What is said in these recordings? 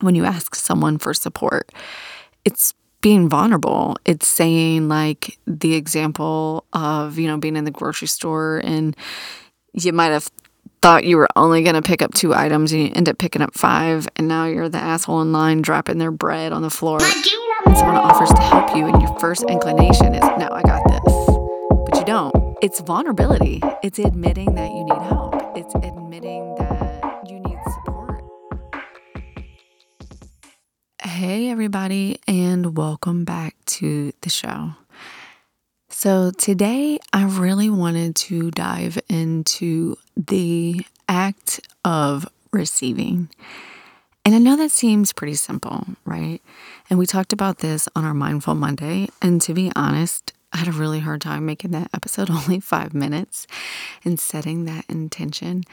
when you ask someone for support. It's being vulnerable. It's saying, like, the example of, you know, being in the grocery store and you might have thought you were only going to pick up two items and you end up picking up five, and now you're the asshole in line dropping their bread on the floor. And someone offers to help you, and your first inclination is, No, I got this. But you don't. It's vulnerability. It's admitting that you need help. It's admitting Hey, everybody, and welcome back to the show. So, today I really wanted to dive into the act of receiving. And I know that seems pretty simple, right? And we talked about this on our Mindful Monday. And to be honest, I had a really hard time making that episode only five minutes and setting that intention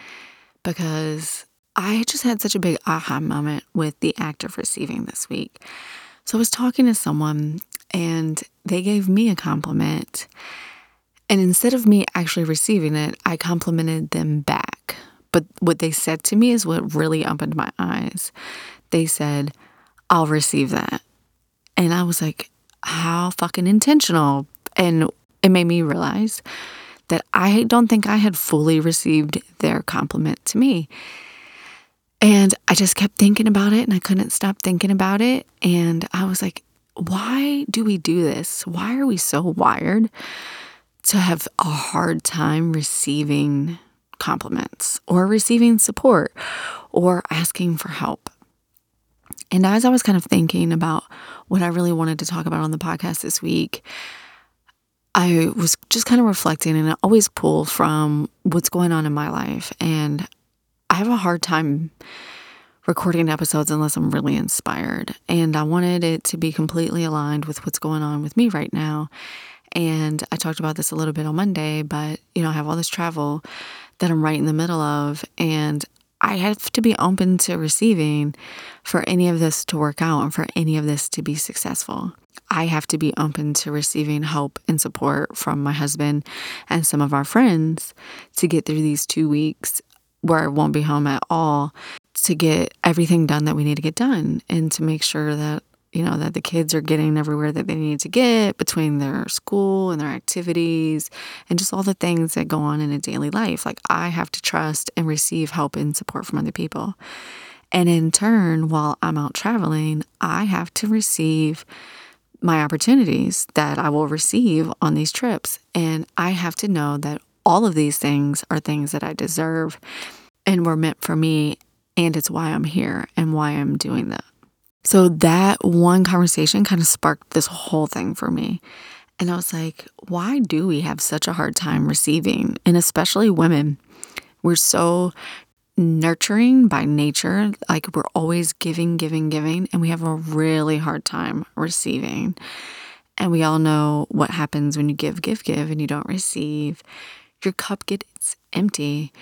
because I just had such a big aha moment with the act of receiving this week. So I was talking to someone and they gave me a compliment. And instead of me actually receiving it, I complimented them back. But what they said to me is what really opened my eyes. They said, I'll receive that. And I was like, how fucking intentional. And it made me realize that I don't think I had fully received their compliment to me. And I just kept thinking about it and I couldn't stop thinking about it. And I was like, why do we do this? Why are we so wired to have a hard time receiving compliments or receiving support or asking for help? And as I was kind of thinking about what I really wanted to talk about on the podcast this week, I was just kind of reflecting and I always pull from what's going on in my life. And I have a hard time recording episodes unless I'm really inspired. And I wanted it to be completely aligned with what's going on with me right now. And I talked about this a little bit on Monday, but you know, I have all this travel that I'm right in the middle of. And I have to be open to receiving for any of this to work out and for any of this to be successful. I have to be open to receiving help and support from my husband and some of our friends to get through these two weeks where I won't be home at all to get everything done that we need to get done and to make sure that you know that the kids are getting everywhere that they need to get between their school and their activities and just all the things that go on in a daily life. Like i have to trust and receive help and support from other people. And in turn while i'm out traveling i have to receive my opportunities that i will receive on these trips. And i have to know that all of these things are things that i deserve and were meant for me and it's why I'm here and why I'm doing that. So that one conversation kind of sparked this whole thing for me. And I was like, why do we have such a hard time receiving? And especially women, we're so nurturing by nature. Like we're always giving, giving, giving, and we have a really hard time receiving. And we all know what happens when you give, give, give, and you don't receive. Your cup gets empty.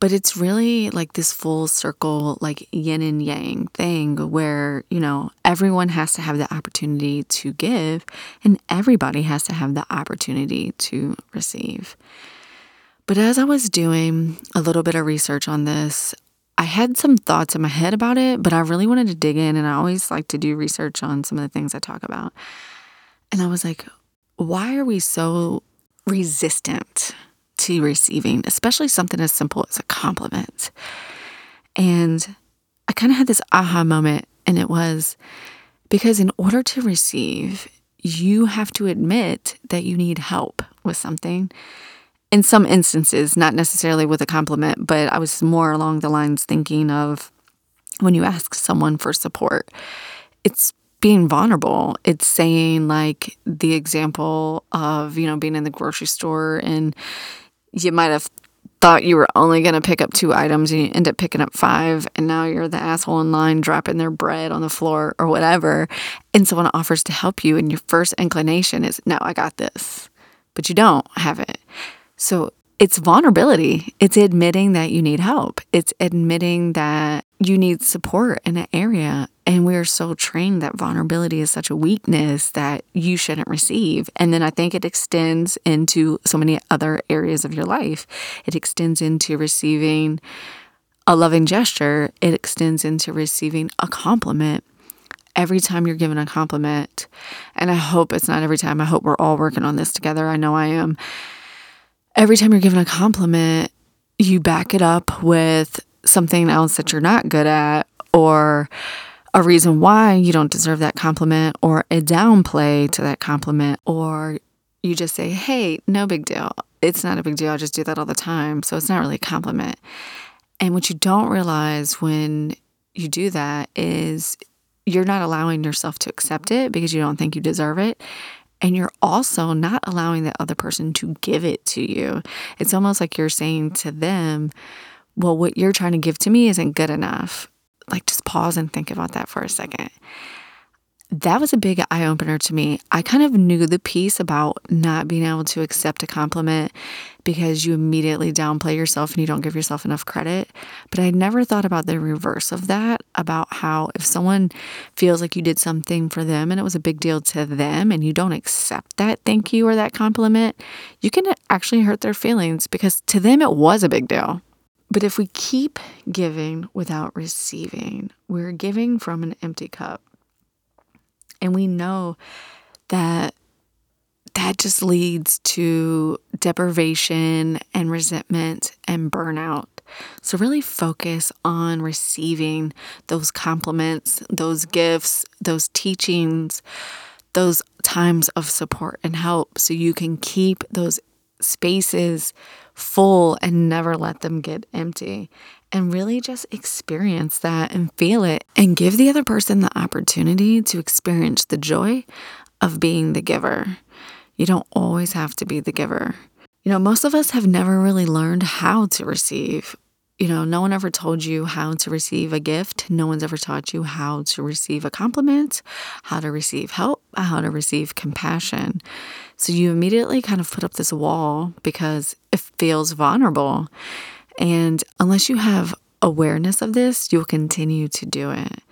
But it's really like this full circle, like yin and yang thing where, you know, everyone has to have the opportunity to give and everybody has to have the opportunity to receive. But as I was doing a little bit of research on this, I had some thoughts in my head about it, but I really wanted to dig in. And I always like to do research on some of the things I talk about. And I was like, why are we so resistant to receiving, especially something as simple as a compliment. And I kind of had this aha moment, and it was because in order to receive, you have to admit that you need help with something. In some instances, not necessarily with a compliment, but I was more along the lines thinking of when you ask someone for support, it's being vulnerable. It's saying, like, the example of, you know, being in the grocery store and you might have thought you were only going to pick up two items and you end up picking up five and now you're the asshole in line dropping their bread on the floor or whatever and someone offers to help you and your first inclination is no i got this. But you don't have it. So it's vulnerability. It's admitting that you need help. It's admitting that you need support in an area and we're so trained that vulnerability is such a weakness that you shouldn't receive. And then I think it extends into so many other areas of your life. It extends into receiving a loving gesture, it extends into receiving a compliment every time you're given a compliment. And I hope it's not every time. I hope we're all working on this together. I know I am. Every time you're given a compliment, you back it up with something else that you're not good at or a reason why you don't deserve that compliment or a downplay to that compliment or you just say, "Hey, no big deal. It's not a big deal. I just do that all the time." So it's not really a compliment. And what you don't realize when you do that is you're not allowing yourself to accept it because you don't think you deserve it. And you're also not allowing the other person to give it to you. It's almost like you're saying to them, well, what you're trying to give to me isn't good enough. Like, just pause and think about that for a second that was a big eye opener to me. I kind of knew the piece about not being able to accept a compliment because you immediately downplay yourself and you don't give yourself enough credit. But I never thought about the reverse of that about how if someone feels like you did something for them and it was a big deal to them and you don't accept that thank you or that compliment, you can actually hurt their feelings because to them it was a big deal. But if we keep giving without receiving, we're giving from an empty cup. And we know that that just leads to deprivation and resentment and burnout. So, really focus on receiving those compliments, those gifts, those teachings, those times of support and help so you can keep those spaces full and never let them get empty and really just experience that and feel it and give the other person the opportunity to experience the joy of being the giver. You don't always have to be the giver. You know, most of us have never really learned how to receive. You know, no one ever told you how to receive a gift. No one's ever taught you how to receive a compliment, how to receive help, how to receive compassion. So you immediately kind of put up this wall because it feels vulnerable. And unless you have awareness of this, you'll continue to do it.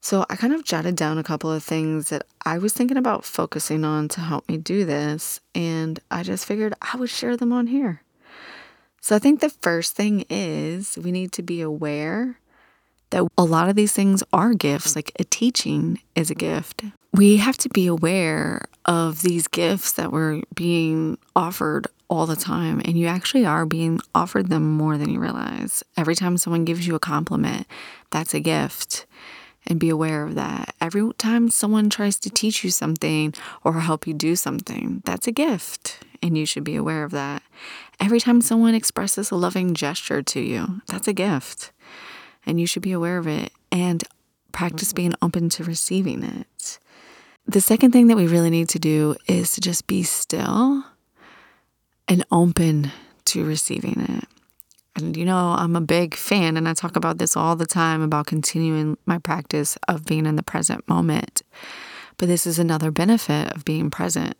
So I kind of jotted down a couple of things that I was thinking about focusing on to help me do this. And I just figured I would share them on here. So I think the first thing is we need to be aware that a lot of these things are gifts, like a teaching is a gift. We have to be aware of these gifts that we're being offered all the time, and you actually are being offered them more than you realize. Every time someone gives you a compliment, that's a gift. And be aware of that. Every time someone tries to teach you something or help you do something, that's a gift. And you should be aware of that. Every time someone expresses a loving gesture to you, that's a gift and you should be aware of it and practice being open to receiving it. The second thing that we really need to do is to just be still and open to receiving it. And you know, I'm a big fan, and I talk about this all the time about continuing my practice of being in the present moment. But this is another benefit of being present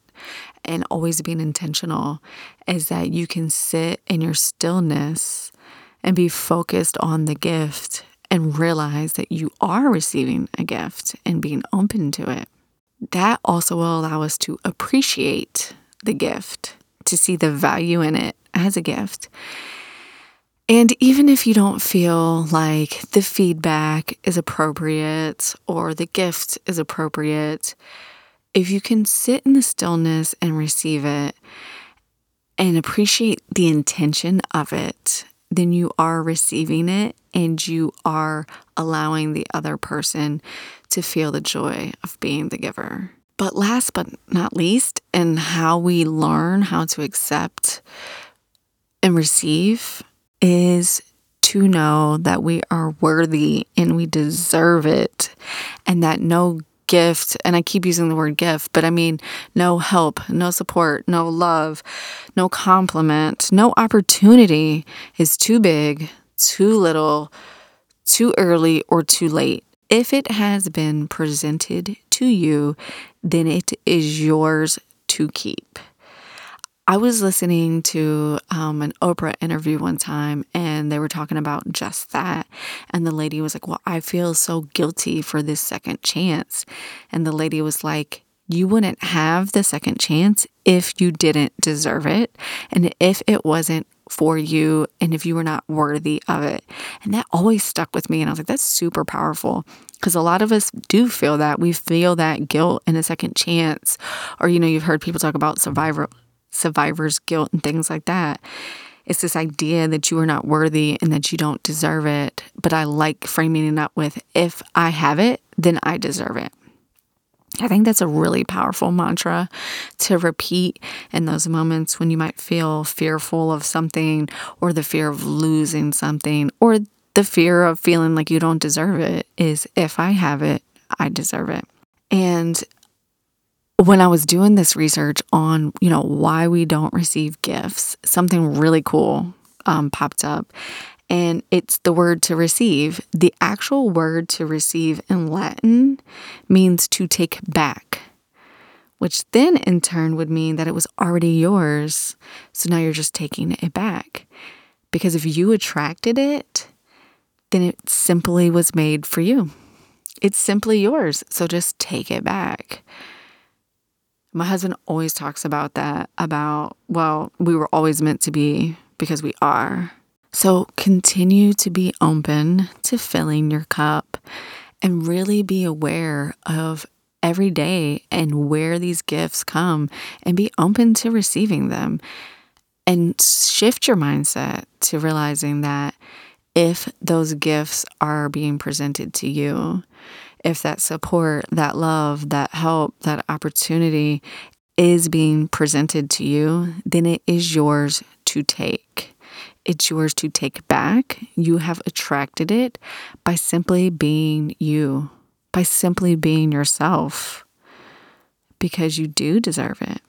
and always being intentional is that you can sit in your stillness and be focused on the gift and realize that you are receiving a gift and being open to it. That also will allow us to appreciate the gift, to see the value in it as a gift. And even if you don't feel like the feedback is appropriate or the gift is appropriate, if you can sit in the stillness and receive it and appreciate the intention of it then you are receiving it and you are allowing the other person to feel the joy of being the giver. But last but not least, in how we learn how to accept and receive is to know that we are worthy and we deserve it, and that no gift, and I keep using the word gift, but I mean no help, no support, no love, no compliment, no opportunity is too big, too little, too early, or too late. If it has been presented to you, then it is yours to keep. I was listening to um, an Oprah interview one time and they were talking about just that. And the lady was like, Well, I feel so guilty for this second chance. And the lady was like, You wouldn't have the second chance if you didn't deserve it and if it wasn't for you and if you were not worthy of it. And that always stuck with me. And I was like, that's super powerful because a lot of us do feel that. We feel that guilt in a second chance. Or, you know, you've heard people talk about survivor survivor's guilt and things like that. It's this idea that you are not worthy and that you don't deserve it. But I like framing it up with if I have it, then I deserve it. I think that's a really powerful mantra to repeat in those moments when you might feel fearful of something or the fear of losing something or the fear of feeling like you don't deserve it is if I have it, I deserve it. And when I was doing this research on, you know, why we don't receive gifts, something really cool um, popped up and it's the word to receive. The actual word to receive in Latin means to take back, which then in turn would mean that it was already yours. So now you're just taking it back. Because if you attracted it, then it simply was made for you. It's simply yours. So just take it back. My husband always talks about that about, well, we were always meant to be because we are. So continue to be open to filling your cup and really be aware of every day and where these gifts come and be open to receiving them and shift your mindset to realizing that if those gifts are being presented to you, if that support, that love, that help, that opportunity is being presented to you, then it is yours to take. It's yours to take back. You have attracted it by simply being you, by simply being yourself, because you do deserve it.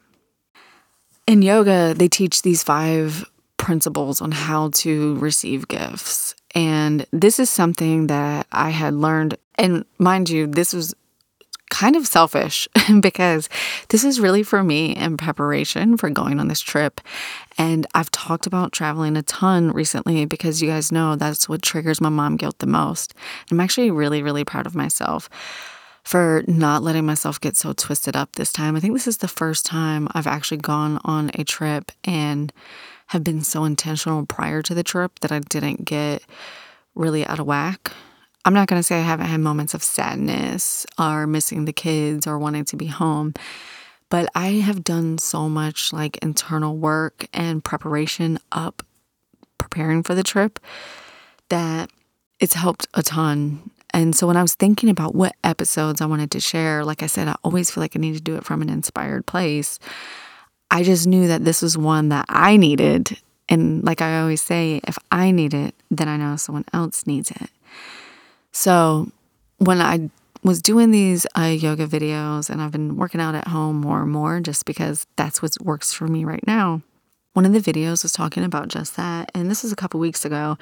In yoga, they teach these five principles on how to receive gifts. And this is something that I had learned. And mind you, this was kind of selfish because this is really for me in preparation for going on this trip. And I've talked about traveling a ton recently because you guys know that's what triggers my mom guilt the most. I'm actually really, really proud of myself for not letting myself get so twisted up this time. I think this is the first time I've actually gone on a trip and have been so intentional prior to the trip that I didn't get really out of whack I'm not going to say I haven't had moments of sadness or missing the kids or wanting to be home, but I have done so much like internal work and preparation up preparing for the trip that it's helped a ton. And so when I was thinking about what episodes I wanted to share, like I said, I always feel like I need to do it from an inspired place. I just knew that this was one that I needed. And like I always say, if I need it, then I know someone else needs it. So when I was doing these uh, yoga videos and I've been working out at home more and more just because that's what works for me right now. One of the videos was talking about just that. And this was a couple weeks ago.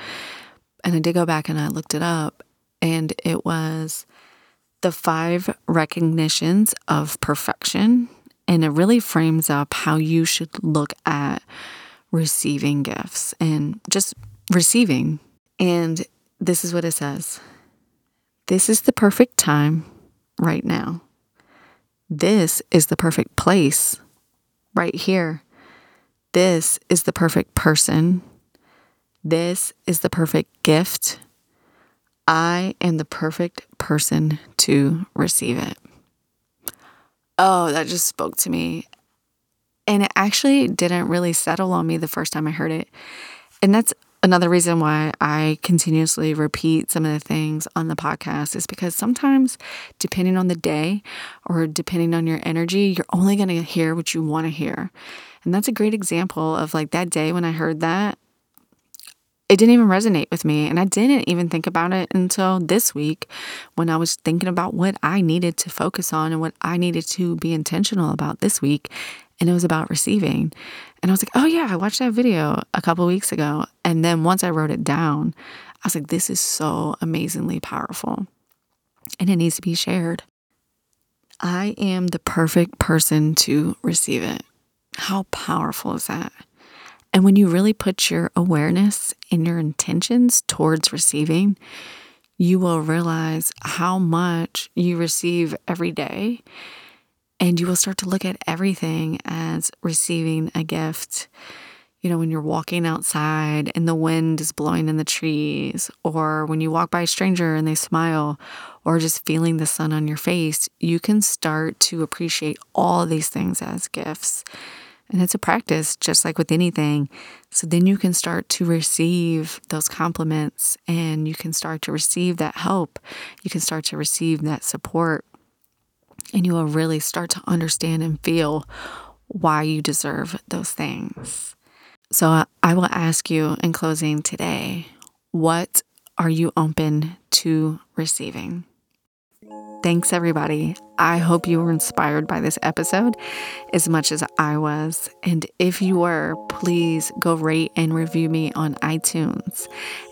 And I did go back and I looked it up. And it was the five recognitions of perfection. And it really frames up how you should look at receiving gifts and just receiving. And this is what it says this is the perfect time right now. This is the perfect place right here. This is the perfect person. This is the perfect gift. I am the perfect person to receive it. Oh, that just spoke to me. And it actually didn't really settle on me the first time I heard it. And that's Another reason why I continuously repeat some of the things on the podcast is because sometimes, depending on the day or depending on your energy, you're only going to hear what you want to hear. And that's a great example of like that day when I heard that, it didn't even resonate with me. And I didn't even think about it until this week when I was thinking about what I needed to focus on and what I needed to be intentional about this week and it was about receiving. And I was like, oh, yeah, I watched that video a couple weeks ago. And then once I wrote it down, I was like, this is so amazingly powerful and it needs to be shared. I am the perfect person to receive it. How powerful is that? And when you really put your awareness and your intentions towards receiving, you will realize how much you receive every day and you will start to look at everything as receiving a gift. you know, when you're walking outside and the wind is blowing in the trees, or when you walk by a stranger and they smile, or just feeling the sun on your face, you can start to appreciate all these things as gifts. And it's a practice, just like with anything. So then you can start to receive those compliments and you can start to receive that help. You can start to receive that support. And you will really start to understand and feel why you deserve those things. So I will ask you in closing today what are you open to receiving? Thanks, everybody. I hope you were inspired by this episode as much as I was. And if you were, please go rate and review me on iTunes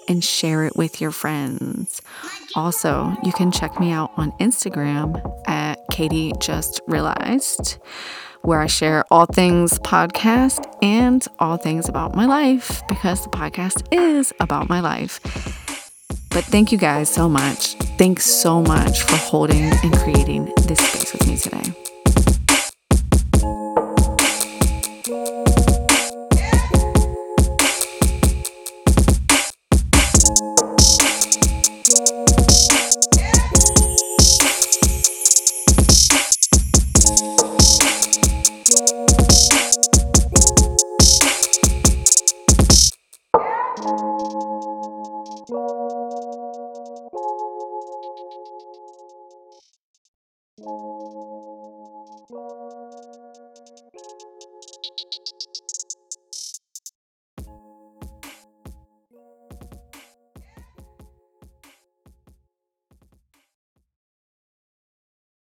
and share it with your friends. Also, you can check me out on Instagram at Katie Just Realized, where I share all things podcast and all things about my life because the podcast is about my life. But thank you guys so much. Thanks so much for holding and creating this space with me today.